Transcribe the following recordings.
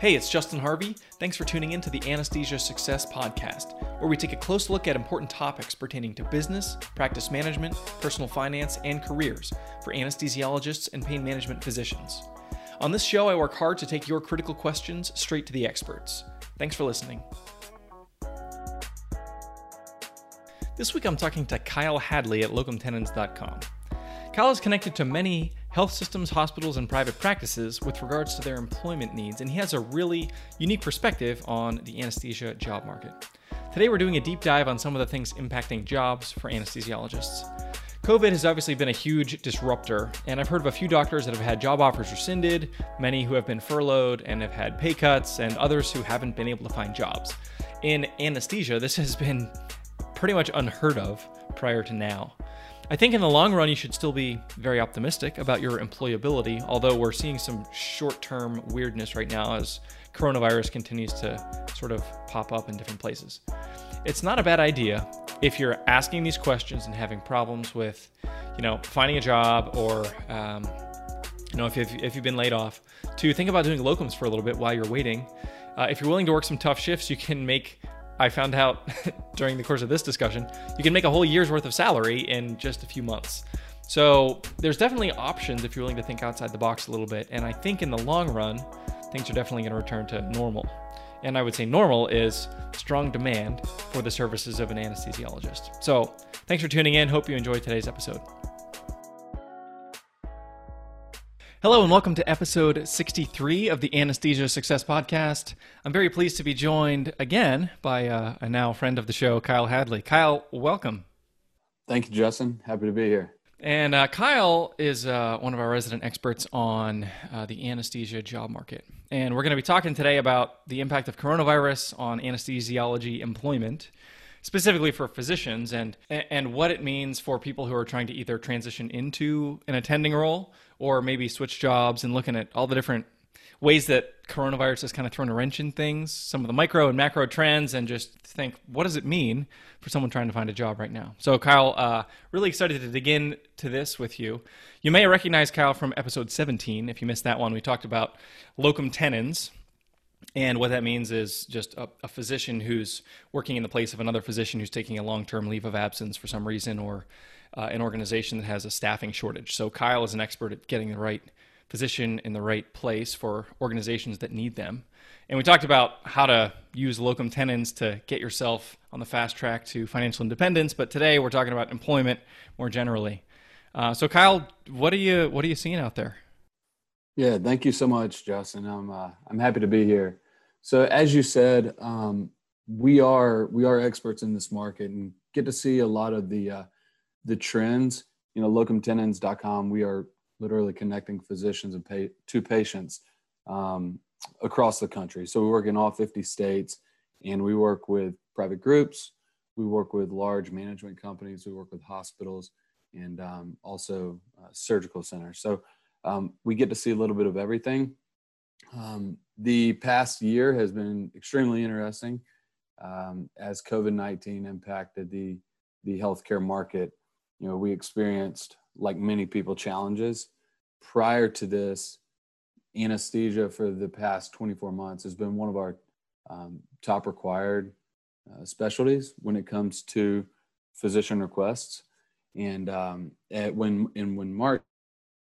Hey, it's Justin Harvey. Thanks for tuning in to the Anesthesia Success Podcast, where we take a close look at important topics pertaining to business, practice management, personal finance, and careers for anesthesiologists and pain management physicians. On this show, I work hard to take your critical questions straight to the experts. Thanks for listening. This week I'm talking to Kyle Hadley at locumtenens.com. Kyle is connected to many health systems, hospitals, and private practices with regards to their employment needs, and he has a really unique perspective on the anesthesia job market. Today, we're doing a deep dive on some of the things impacting jobs for anesthesiologists. COVID has obviously been a huge disruptor, and I've heard of a few doctors that have had job offers rescinded, many who have been furloughed and have had pay cuts, and others who haven't been able to find jobs. In anesthesia, this has been pretty much unheard of prior to now. I think in the long run, you should still be very optimistic about your employability, although we're seeing some short term weirdness right now as coronavirus continues to sort of pop up in different places. It's not a bad idea if you're asking these questions and having problems with, you know, finding a job or, um, you know, if you've, if you've been laid off, to think about doing locums for a little bit while you're waiting. Uh, if you're willing to work some tough shifts, you can make I found out during the course of this discussion, you can make a whole year's worth of salary in just a few months. So there's definitely options if you're willing to think outside the box a little bit. And I think in the long run, things are definitely going to return to normal. And I would say normal is strong demand for the services of an anesthesiologist. So thanks for tuning in. Hope you enjoyed today's episode. Hello, and welcome to episode 63 of the Anesthesia Success Podcast. I'm very pleased to be joined again by uh, a now friend of the show, Kyle Hadley. Kyle, welcome. Thank you, Justin. Happy to be here. And uh, Kyle is uh, one of our resident experts on uh, the anesthesia job market. And we're going to be talking today about the impact of coronavirus on anesthesiology employment specifically for physicians and and what it means for people who are trying to either transition into an attending role or maybe switch jobs and looking at all the different ways that coronavirus has kind of thrown a wrench in things, some of the micro and macro trends, and just think, what does it mean for someone trying to find a job right now? So, Kyle, uh, really excited to dig into this with you. You may recognize Kyle from episode 17. If you missed that one, we talked about locum tenens, and what that means is just a, a, physician who's working in the place of another physician who's taking a long term leave of absence for some reason or uh, an organization that has a staffing shortage. So Kyle is an expert at getting the right physician in the right place for organizations that need them. And we talked about how to use locum tenens to get yourself on the fast track to financial independence. But today we're talking about employment more generally. Uh, so Kyle, what are you what are you seeing out there? Yeah, thank you so much, Justin. I'm uh, I'm happy to be here. So as you said, um, we are we are experts in this market and get to see a lot of the uh, the trends. You know, locumtenens.com. We are literally connecting physicians and pay, to patients um, across the country. So we work in all 50 states, and we work with private groups. We work with large management companies. We work with hospitals and um, also uh, surgical centers. So um, we get to see a little bit of everything. Um, the past year has been extremely interesting um, as COVID 19 impacted the, the healthcare market. You know, we experienced, like many people, challenges. Prior to this, anesthesia for the past 24 months has been one of our um, top required uh, specialties when it comes to physician requests. And um, at when and when March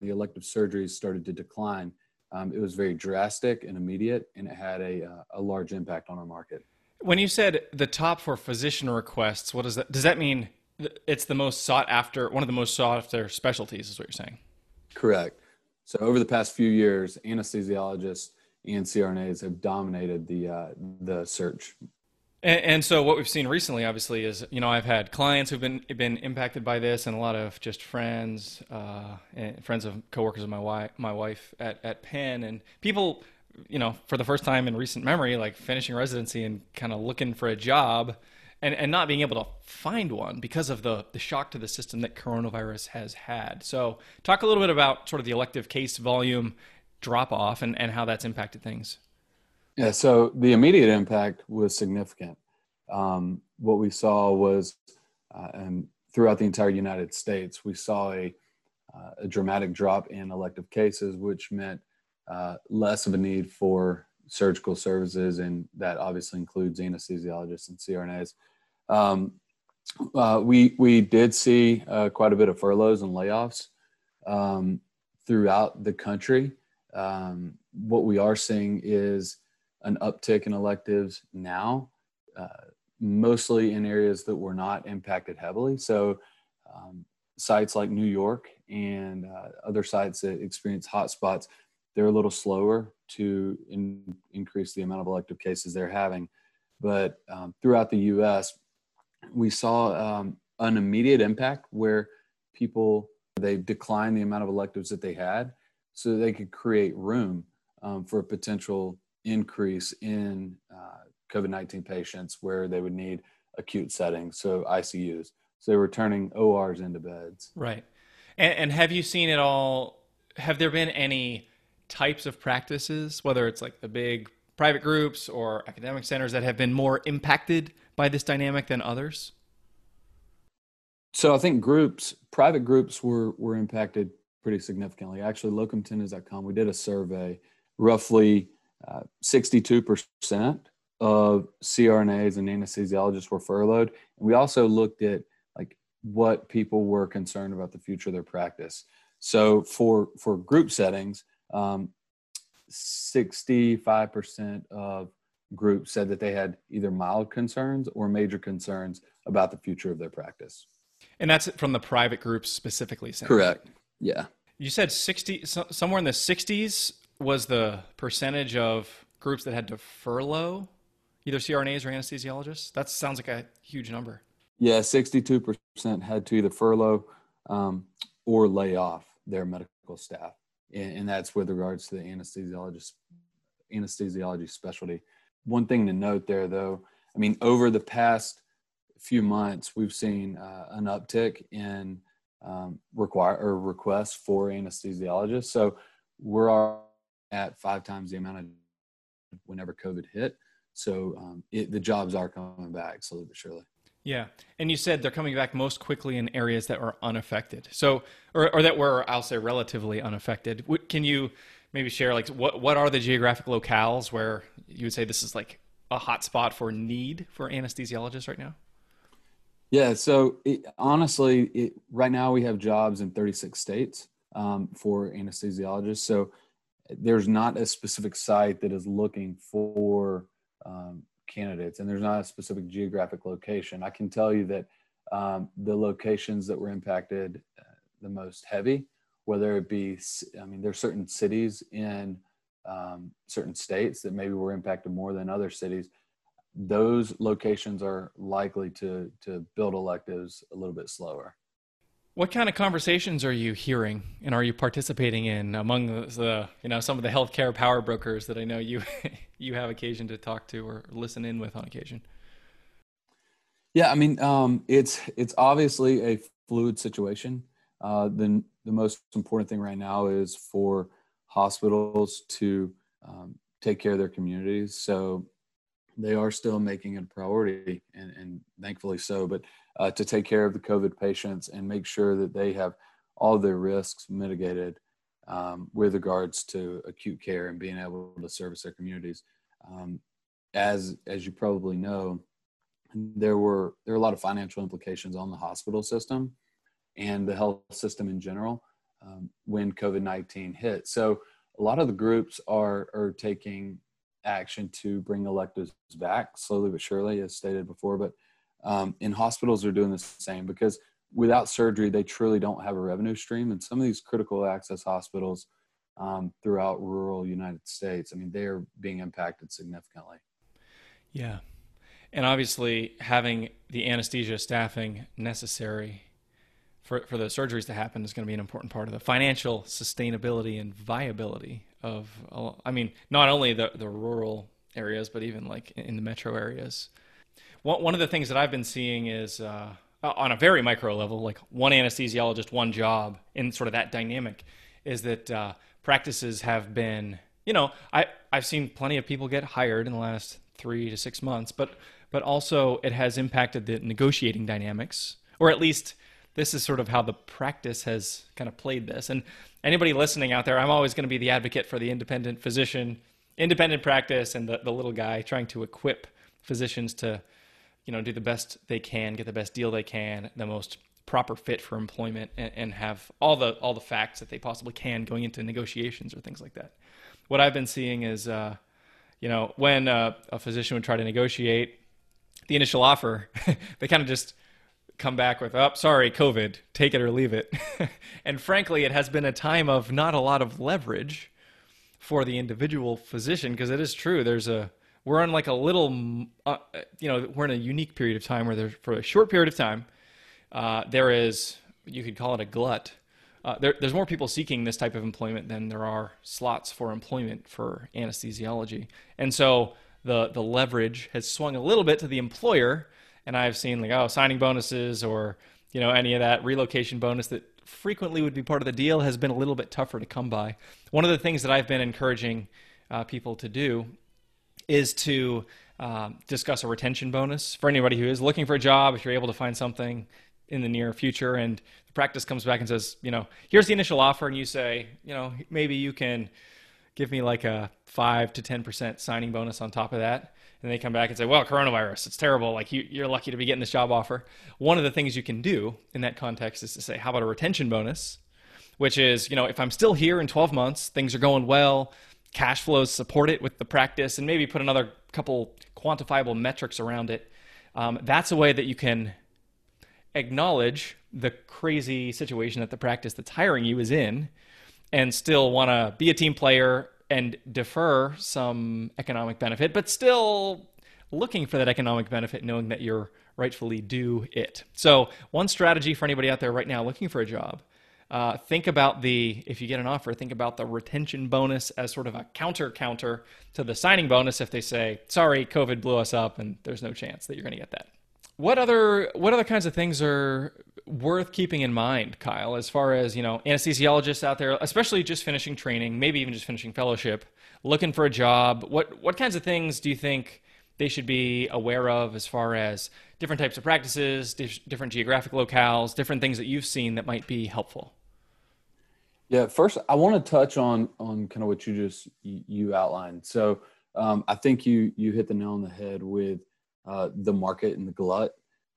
the elective surgeries started to decline, um, it was very drastic and immediate, and it had a, uh, a large impact on our market. When you said the top for physician requests, what does that does that mean? It's the most sought after, one of the most sought after specialties, is what you're saying. Correct. So over the past few years, anesthesiologists and CRNAs have dominated the uh, the search and, and, so what we've seen recently, obviously, is you know I've had clients who've been been impacted by this, and a lot of just friends, uh, and friends of coworkers of my wife, my wife at at Penn, and people, you know, for the first time in recent memory, like finishing residency and kind of looking for a job, and and not being able to find one because of the the shock to the system that coronavirus has had. So, talk a little bit about sort of the elective case volume drop off and and how that's impacted things. Yeah, so the immediate impact was significant. Um, what we saw was, uh, and throughout the entire United States, we saw a, uh, a dramatic drop in elective cases, which meant uh, less of a need for surgical services, and that obviously includes anesthesiologists and CRNAs. Um, uh, we we did see uh, quite a bit of furloughs and layoffs um, throughout the country. Um, what we are seeing is an uptick in electives now, uh, mostly in areas that were not impacted heavily. So, um, sites like New York and uh, other sites that experience hotspots, they're a little slower to in, increase the amount of elective cases they're having. But um, throughout the U.S., we saw um, an immediate impact where people they declined the amount of electives that they had so they could create room um, for a potential increase in uh, covid-19 patients where they would need acute settings so icus so they were turning ors into beds right and, and have you seen it all have there been any types of practices whether it's like the big private groups or academic centers that have been more impacted by this dynamic than others? So I think groups, private groups were were impacted pretty significantly. Actually, locumtenens.com, we did a survey. Roughly uh, 62% of CRNAs and anesthesiologists were furloughed. And we also looked at like what people were concerned about the future of their practice. So for for group settings, um, 65% of groups said that they had either mild concerns or major concerns about the future of their practice. And that's from the private groups specifically. Saying. Correct. Yeah. You said 60, somewhere in the 60s was the percentage of groups that had to furlough either CRNAs or anesthesiologists. That sounds like a huge number. Yeah, 62% had to either furlough um, or lay off their medical staff and, and that's with regards to the anesthesiologist anesthesiology specialty. One thing to note there, though, I mean, over the past few months, we've seen uh, an uptick in um, require or requests for anesthesiologists. So we're at five times the amount of whenever COVID hit. So um, it, the jobs are coming back slowly but surely. Yeah. And you said they're coming back most quickly in areas that are unaffected. So, or, or that were, I'll say, relatively unaffected. Can you maybe share, like, what, what are the geographic locales where you would say this is like a hot spot for need for anesthesiologists right now? Yeah. So, it, honestly, it, right now we have jobs in 36 states um, for anesthesiologists. So, there's not a specific site that is looking for um, candidates, and there's not a specific geographic location. I can tell you that um, the locations that were impacted uh, the most heavy, whether it be, I mean, there's certain cities in um, certain states that maybe were impacted more than other cities. Those locations are likely to to build electives a little bit slower. What kind of conversations are you hearing and are you participating in among the, you know some of the healthcare power brokers that I know you you have occasion to talk to or listen in with on occasion? Yeah, I mean um, it's it's obviously a fluid situation. Uh, the the most important thing right now is for hospitals to um, take care of their communities. So they are still making it a priority, and, and thankfully so. But uh, to take care of the COVID patients and make sure that they have all their risks mitigated um, with regards to acute care and being able to service their communities. Um, as as you probably know, there were there are a lot of financial implications on the hospital system and the health system in general um, when COVID nineteen hit. So a lot of the groups are are taking action to bring electives back slowly but surely, as stated before. But um, and hospitals are doing the same because without surgery, they truly don't have a revenue stream. And some of these critical access hospitals um, throughout rural United States, I mean, they are being impacted significantly. Yeah. And obviously, having the anesthesia staffing necessary for, for the surgeries to happen is going to be an important part of the financial sustainability and viability of, I mean, not only the, the rural areas, but even like in the metro areas. One, one of the things that I've been seeing is uh, on a very micro level, like one anesthesiologist, one job, in sort of that dynamic, is that uh, practices have been, you know, I I've seen plenty of people get hired in the last three to six months, but but also it has impacted the negotiating dynamics, or at least this is sort of how the practice has kind of played this. And anybody listening out there, I'm always going to be the advocate for the independent physician independent practice and the, the little guy trying to equip physicians to, you know, do the best they can, get the best deal they can, the most proper fit for employment, and, and have all the all the facts that they possibly can going into negotiations or things like that. What I've been seeing is, uh, you know, when uh, a physician would try to negotiate the initial offer, they kind of just come back with, "Oh, sorry, COVID, take it or leave it." and frankly, it has been a time of not a lot of leverage for the individual physician because it is true. There's a we're on like a little, uh, you know, we're in a unique period of time where there's for a short period of time, uh, there is you could call it a glut. Uh, there, there's more people seeking this type of employment than there are slots for employment for anesthesiology, and so the the leverage has swung a little bit to the employer and I've seen like oh signing bonuses or you know any of that relocation bonus that frequently would be part of the deal has been a little bit tougher to come by. One of the things that I've been encouraging uh, people to do is to um, discuss a retention bonus for anybody who is looking for a job. If you're able to find something in the near future, and the practice comes back and says, you know, here's the initial offer, and you say, you know, maybe you can give me like a five to ten percent signing bonus on top of that and they come back and say, well, coronavirus, it's terrible. Like you, are lucky to be getting this job offer. One of the things you can do in that context is to say, how about a retention bonus? Which is, you know, if I'm still here in 12 months, things are going well, cash flows support it with the practice, and maybe put another couple quantifiable metrics around it. Um, that's a way that you can acknowledge the crazy situation that the practice that's hiring you is in and still want to be a team player and defer some economic benefit, but still looking for that economic benefit, knowing that you're rightfully due it. So, one strategy for anybody out there right now looking for a job. Uh, think about the if you get an offer think about the retention bonus as sort of a counter counter to the signing bonus if they say sorry covid blew us up and there's no chance that you're going to get that what other what other kinds of things are worth keeping in mind, Kyle, as far as, you know, anesthesiologists out there, especially just finishing training, maybe even just finishing fellowship, looking for a job, what what kinds of things do you think they should be aware of as far as different types of practices, different geographic locales, different things that you've seen that might be helpful? Yeah, first I want to touch on on kind of what you just you outlined. So um, I think you you hit the nail on the head with uh, the market and the glut.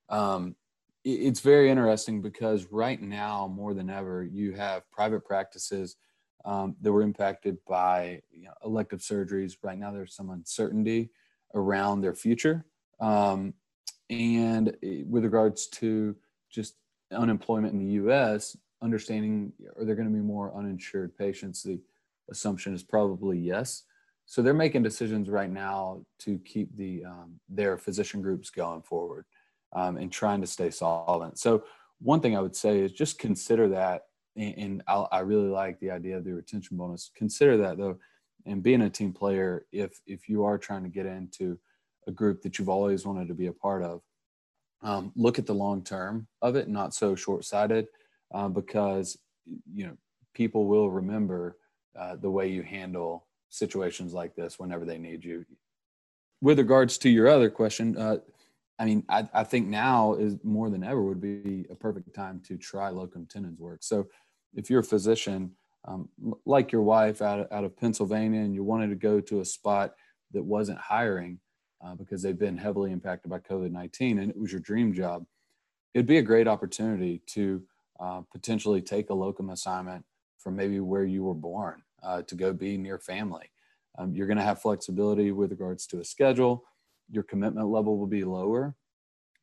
Um, it's very interesting because right now, more than ever, you have private practices um, that were impacted by you know, elective surgeries. Right now, there's some uncertainty around their future. Um, and with regards to just unemployment in the US, understanding are there going to be more uninsured patients? The assumption is probably yes. So they're making decisions right now to keep the um, their physician groups going forward um, and trying to stay solvent. So one thing I would say is just consider that, and, and i really like the idea of the retention bonus. Consider that though, and being a team player, if if you are trying to get into a group that you've always wanted to be a part of, um, look at the long term of it, not so short sighted, uh, because you know people will remember uh, the way you handle situations like this whenever they need you. With regards to your other question, uh, I mean, I, I, think now is more than ever would be a perfect time to try locum tenens work. So, if you're a physician, um, like your wife out of, out of Pennsylvania, and you wanted to go to a spot that wasn't hiring uh, because they've been heavily impacted by COVID 19 and it was your dream job, it'd be a great opportunity to uh, potentially take a locum assignment from maybe where you were born uh, to go be near family. Um, you're going to have flexibility with regards to a schedule. Your commitment level will be lower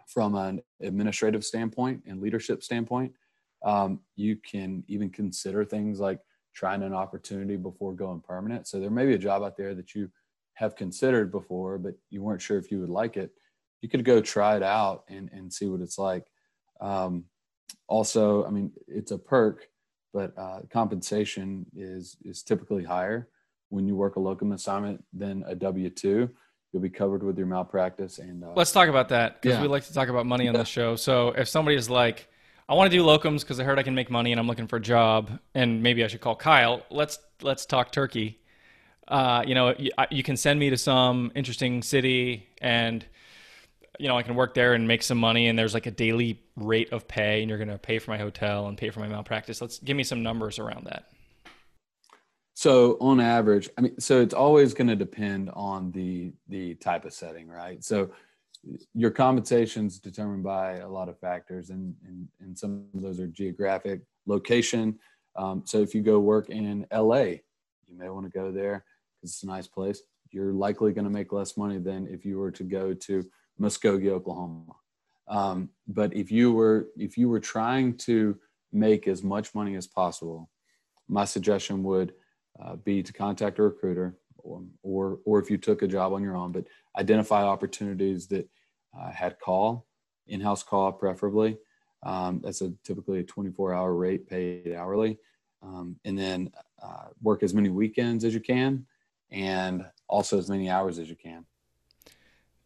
from an administrative standpoint and leadership standpoint. Um, you can even consider things like trying an opportunity before going permanent. So there may be a job out there that you have considered before, but you weren't sure if you would like it. You could go try it out and, and see what it's like. Um, also, I mean, it's a perk but uh, compensation is is typically higher when you work a locum assignment than a W two. You'll be covered with your malpractice and. Uh, Let's talk about that because yeah. we like to talk about money on the show. So if somebody is like, I want to do locums because I heard I can make money and I'm looking for a job, and maybe I should call Kyle. Let's let's talk turkey. Uh, you know, you, you can send me to some interesting city and you know, I can work there and make some money and there's like a daily rate of pay and you're going to pay for my hotel and pay for my malpractice. Let's give me some numbers around that. So on average, I mean, so it's always going to depend on the the type of setting, right? So your compensation is determined by a lot of factors, and, and and some of those are geographic, location. Um, so if you go work in LA, you may want to go there because it's a nice place. You're likely going to make less money than if you were to go to Muskogee, Oklahoma. Um, but if you were if you were trying to make as much money as possible, my suggestion would uh, be to contact a recruiter or, or, or if you took a job on your own, but identify opportunities that uh, had call, in-house call preferably. Um, that's a typically a 24 hour rate paid hourly. Um, and then uh, work as many weekends as you can and also as many hours as you can.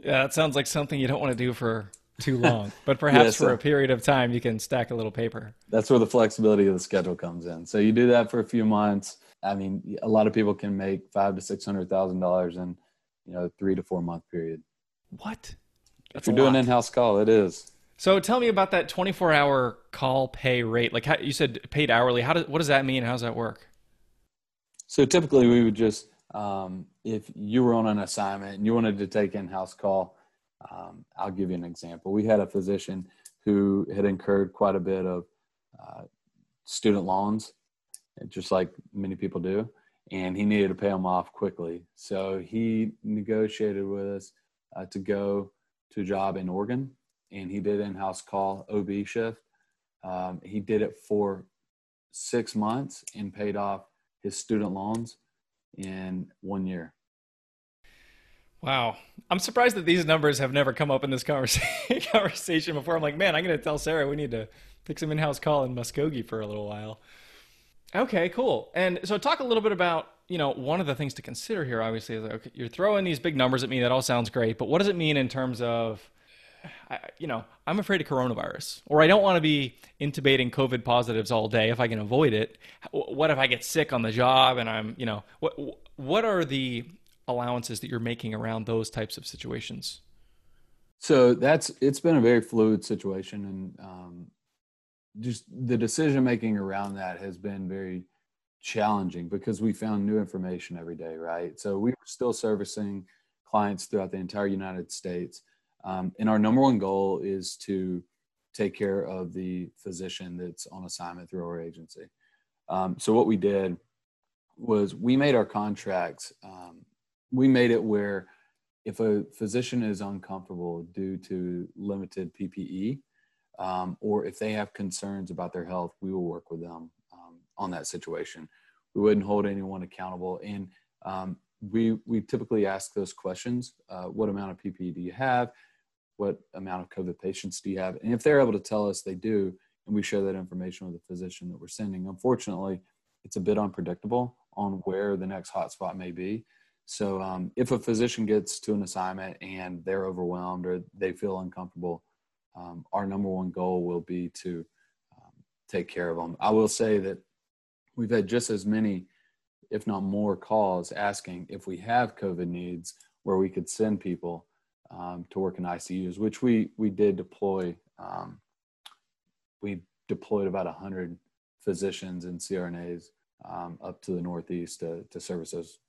Yeah, that sounds like something you don't want to do for too long, but perhaps yes, for a period of time you can stack a little paper. That's where the flexibility of the schedule comes in. So you do that for a few months I mean, a lot of people can make five to six hundred thousand dollars in, you know, three to four month period. What? That's if you're doing in-house call, it is. So tell me about that 24-hour call pay rate. Like how, you said, paid hourly. How does what does that mean? How does that work? So typically, we would just um, if you were on an assignment and you wanted to take in-house call. Um, I'll give you an example. We had a physician who had incurred quite a bit of uh, student loans just like many people do. And he needed to pay them off quickly. So he negotiated with us uh, to go to a job in Oregon. And he did in house call OB shift. Um, he did it for six months and paid off his student loans in one year. Wow. I'm surprised that these numbers have never come up in this conversation before. I'm like, man, I'm going to tell Sarah we need to pick some in house call in Muskogee for a little while. Okay, cool. And so talk a little bit about, you know, one of the things to consider here obviously is okay, you're throwing these big numbers at me that all sounds great, but what does it mean in terms of I, you know, I'm afraid of coronavirus, or I don't want to be intubating COVID positives all day if I can avoid it. What if I get sick on the job and I'm, you know, what what are the allowances that you're making around those types of situations? So that's it's been a very fluid situation, and um, just the decision making around that has been very challenging because we found new information every day, right? So we were still servicing clients throughout the entire United States. Um, and our number one goal is to take care of the physician that's on assignment through our agency. Um, so what we did was we made our contracts, um, we made it where if a physician is uncomfortable due to limited PPE, um, or if they have concerns about their health, we will work with them um, on that situation. We wouldn't hold anyone accountable, and um, we we typically ask those questions: uh, What amount of PPE do you have? What amount of COVID patients do you have? And if they're able to tell us they do, and we share that information with the physician that we're sending, unfortunately, it's a bit unpredictable on where the next hotspot may be. So um, if a physician gets to an assignment and they're overwhelmed or they feel uncomfortable, um, our number one goal will be to um, take care of them. I will say that we've had just as many, if not more, calls asking if we have COVID needs where we could send people um, to work in ICUs, which we we did deploy. Um, we deployed about hundred physicians and CRNAs um, up to the Northeast to, to service those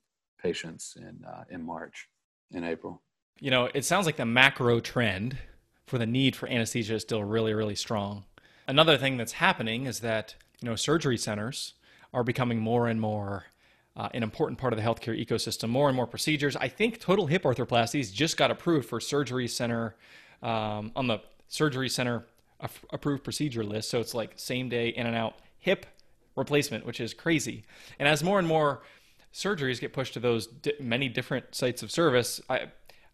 patients in uh, in March, in April. You know, it sounds like the macro trend for the need for anesthesia is still really, really strong. Another thing that's happening is that you know surgery centers are becoming more and more uh, an important part of the healthcare ecosystem. More and more procedures. I think total hip arthroplasties just got approved for surgery center um, on the surgery center approved procedure list. So it's like same day in and out hip replacement, which is crazy. And as more and more surgeries get pushed to those di- many different sites of service, I,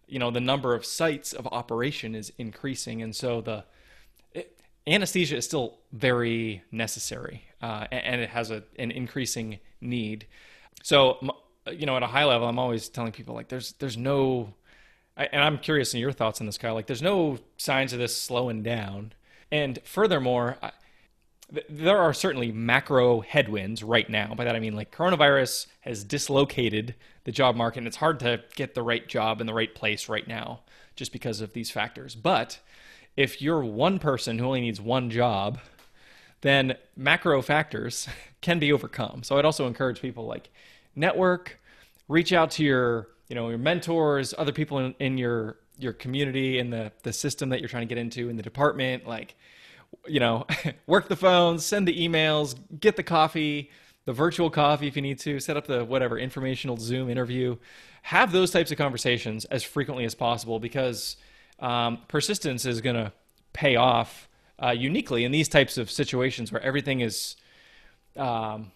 you know the number of sites of operation is increasing, and so the anesthesia is still very necessary, uh, and, and, it has a, an increasing need. So, uh, you know, at a high level, I'm always telling people like, there's there's no, I, and I'm curious in your thoughts on this, Kyle. Like, there's no signs of this slowing down, and furthermore. I, there are certainly macro headwinds right now. By that I mean like coronavirus has dislocated the job market and it's hard to get the right job in the right place right now just because of these factors. But if you're one person who only needs one job, then macro factors can be overcome. So I'd also encourage people like network, reach out to your you know your mentors, other people in, in your your community in the the system that you're trying to get into in the department, like you know, work the phones, send the emails, get the coffee, the virtual coffee if you need to, set up the whatever informational Zoom interview. Have those types of conversations as frequently as possible because um, persistence is going to pay off uh, uniquely in these types of situations where everything is um,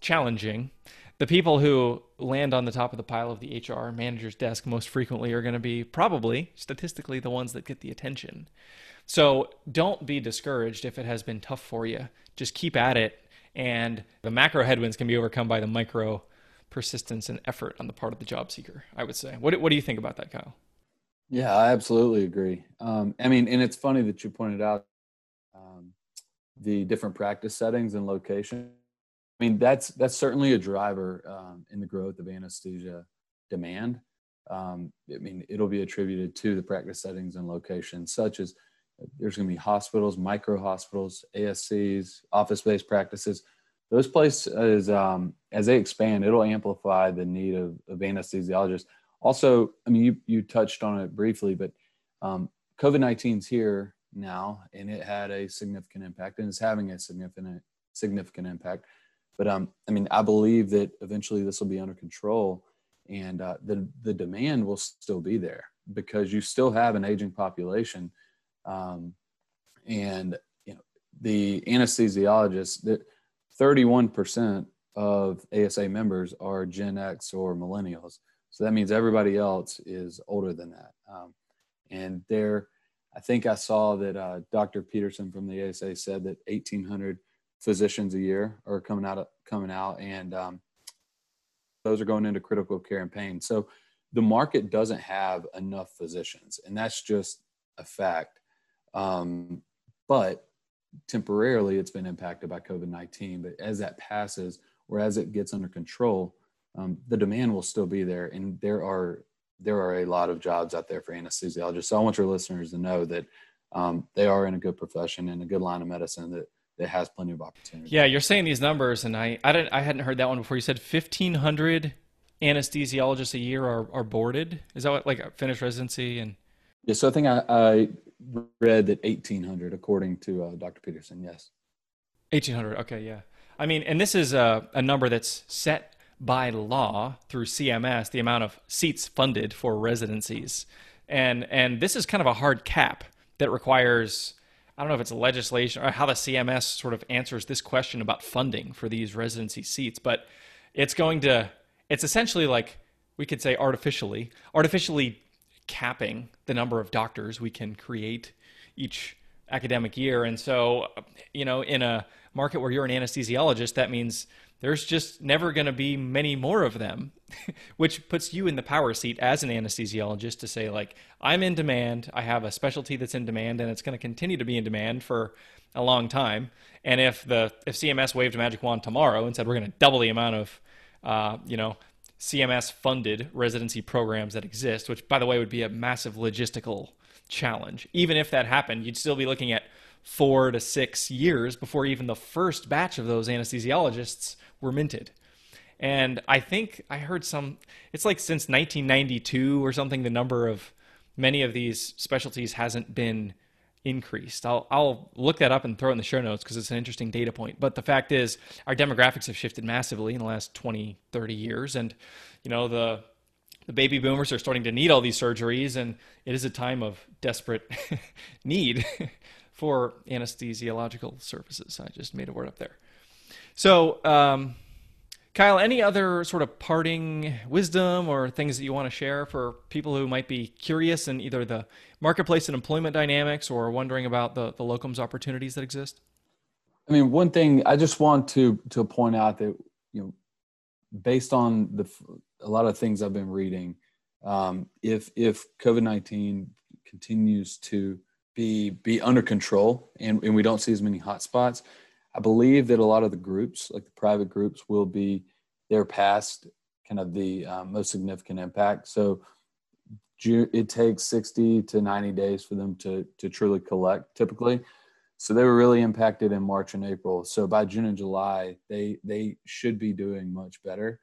challenging. The people who land on the top of the pile of the HR manager's desk most frequently are going to be probably statistically the ones that get the attention. So don't be discouraged if it has been tough for you. Just keep at it. And the macro headwinds can be overcome by the micro persistence and effort on the part of the job seeker, I would say. What, what do you think about that, Kyle? Yeah, I absolutely agree. Um, I mean, and it's funny that you pointed out the different practice settings and location. I mean, that's that's certainly a driver um, in the growth of anesthesia demand. Um, I mean, it'll be attributed to the practice settings and locations, such as there's going to be hospitals, micro hospitals, ASCs, office-based practices. Those places, um, as they expand, it'll amplify the need of, of anesthesiologists. Also, I mean, you you touched on it briefly, but um, COVID 19 is here now, and it had a significant impact, and it's having a significant significant impact. But um, I mean, I believe that eventually this will be under control, and uh, the the demand will still be there because you still have an aging population um, and you know, the anesthesiologists, that 31% of ASA members are Gen X or millennials. So that means everybody else is older than that. Um, and there, I think I saw that uh, Dr. Peterson from the ASA said that 1,800 physicians a year are coming out, coming out, and um, those are going into critical care and pain. So the market doesn't have enough physicians, and that's just a fact. Um, but temporarily, it's been impacted by COVID 19. But as that passes, or as it gets under control, um, the demand will still be there. And there are there are a lot of jobs out there for anesthesiologists. So I want your listeners to know that um, they are in a good profession and a good line of medicine that that has plenty of opportunity. Yeah, you're saying these numbers, and I I didn't I hadn't heard that one before. You said 1,500 anesthesiologists a year are, are boarded. Is that what like a finished residency and? Yeah, so I think I, I read that 1800 according to uh, dr peterson yes 1800 okay yeah i mean and this is a, a number that's set by law through cms the amount of seats funded for residencies and and this is kind of a hard cap that requires i don't know if it's legislation or how the cms sort of answers this question about funding for these residency seats but it's going to it's essentially like we could say artificially artificially capping the number of doctors we can create each academic year. And so, you know, in a market where you're an anesthesiologist, that means there's just never going to be many more of them, which puts you in the power seat as an anesthesiologist to say, like, I'm in demand. I have a specialty that's in demand, and it's going to continue to be in demand for a long time. And if the if CMS waved a magic wand tomorrow and said we're going to double the amount of, uh, you know, CMS funded residency programs that exist, which, by the way, would be a massive logistical challenge. Even if that happened, you'd still be looking at four to six years before even the first batch of those anesthesiologists were minted. And I think I heard some, it's like since 1992 or something, the number of many of these specialties hasn't been increased. I'll I'll look that up and throw it in the show notes because it's an interesting data point. But the fact is our demographics have shifted massively in the last 20, 30 years and you know the the baby boomers are starting to need all these surgeries and it is a time of desperate need for anesthesiological services. I just made a word up there. So, um, Kyle, any other sort of parting wisdom or things that you want to share for people who might be curious in either the marketplace and employment dynamics or wondering about the, the locums opportunities that exist? I mean, one thing I just want to to point out that you know, based on the a lot of things I've been reading, um, if if COVID nineteen continues to be be under control and, and we don't see as many hotspots, I believe that a lot of the groups, like the private groups, will be there past kind of the um, most significant impact. So it takes 60 to 90 days for them to to truly collect typically. So they were really impacted in March and April. So by June and July, they they should be doing much better.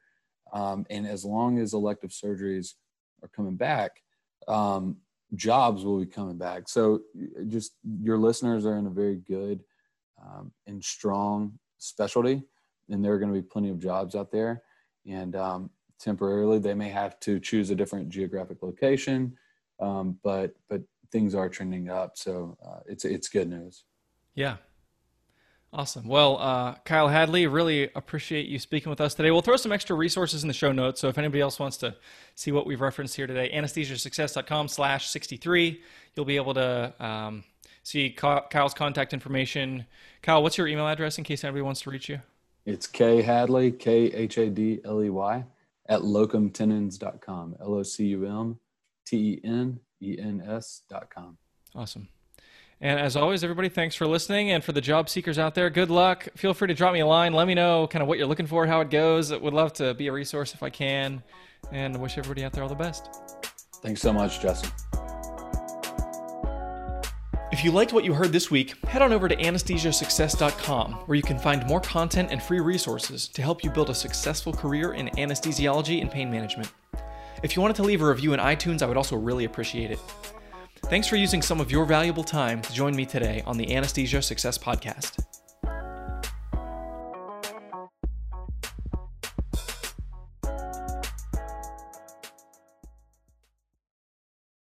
Um, and as long as elective surgeries are coming back, um, jobs will be coming back. So just your listeners are in a very good um, and strong specialty, and there are going to be plenty of jobs out there. And um, temporarily, they may have to choose a different geographic location, um, but but things are trending up. So uh, it's it's good news. Yeah, Awesome. Well, uh, Kyle Hadley, really appreciate you speaking with us today. We'll throw some extra resources in the show notes. So if anybody else wants to see what we've referenced here today, anesthesiasuccess.com slash 63, you'll be able to um, see Kyle's contact information. Kyle, what's your email address in case anybody wants to reach you? It's K Hadley, K H A D L E Y, at locumtenens.com, L O C U M T E N E N S.com. Awesome. And as always, everybody, thanks for listening. And for the job seekers out there, good luck. Feel free to drop me a line. Let me know kind of what you're looking for, how it goes. I would love to be a resource if I can. And wish everybody out there all the best. Thanks so much, Justin. If you liked what you heard this week, head on over to anesthesiasuccess.com, where you can find more content and free resources to help you build a successful career in anesthesiology and pain management. If you wanted to leave a review in iTunes, I would also really appreciate it. Thanks for using some of your valuable time to join me today on the Anesthesia Success Podcast.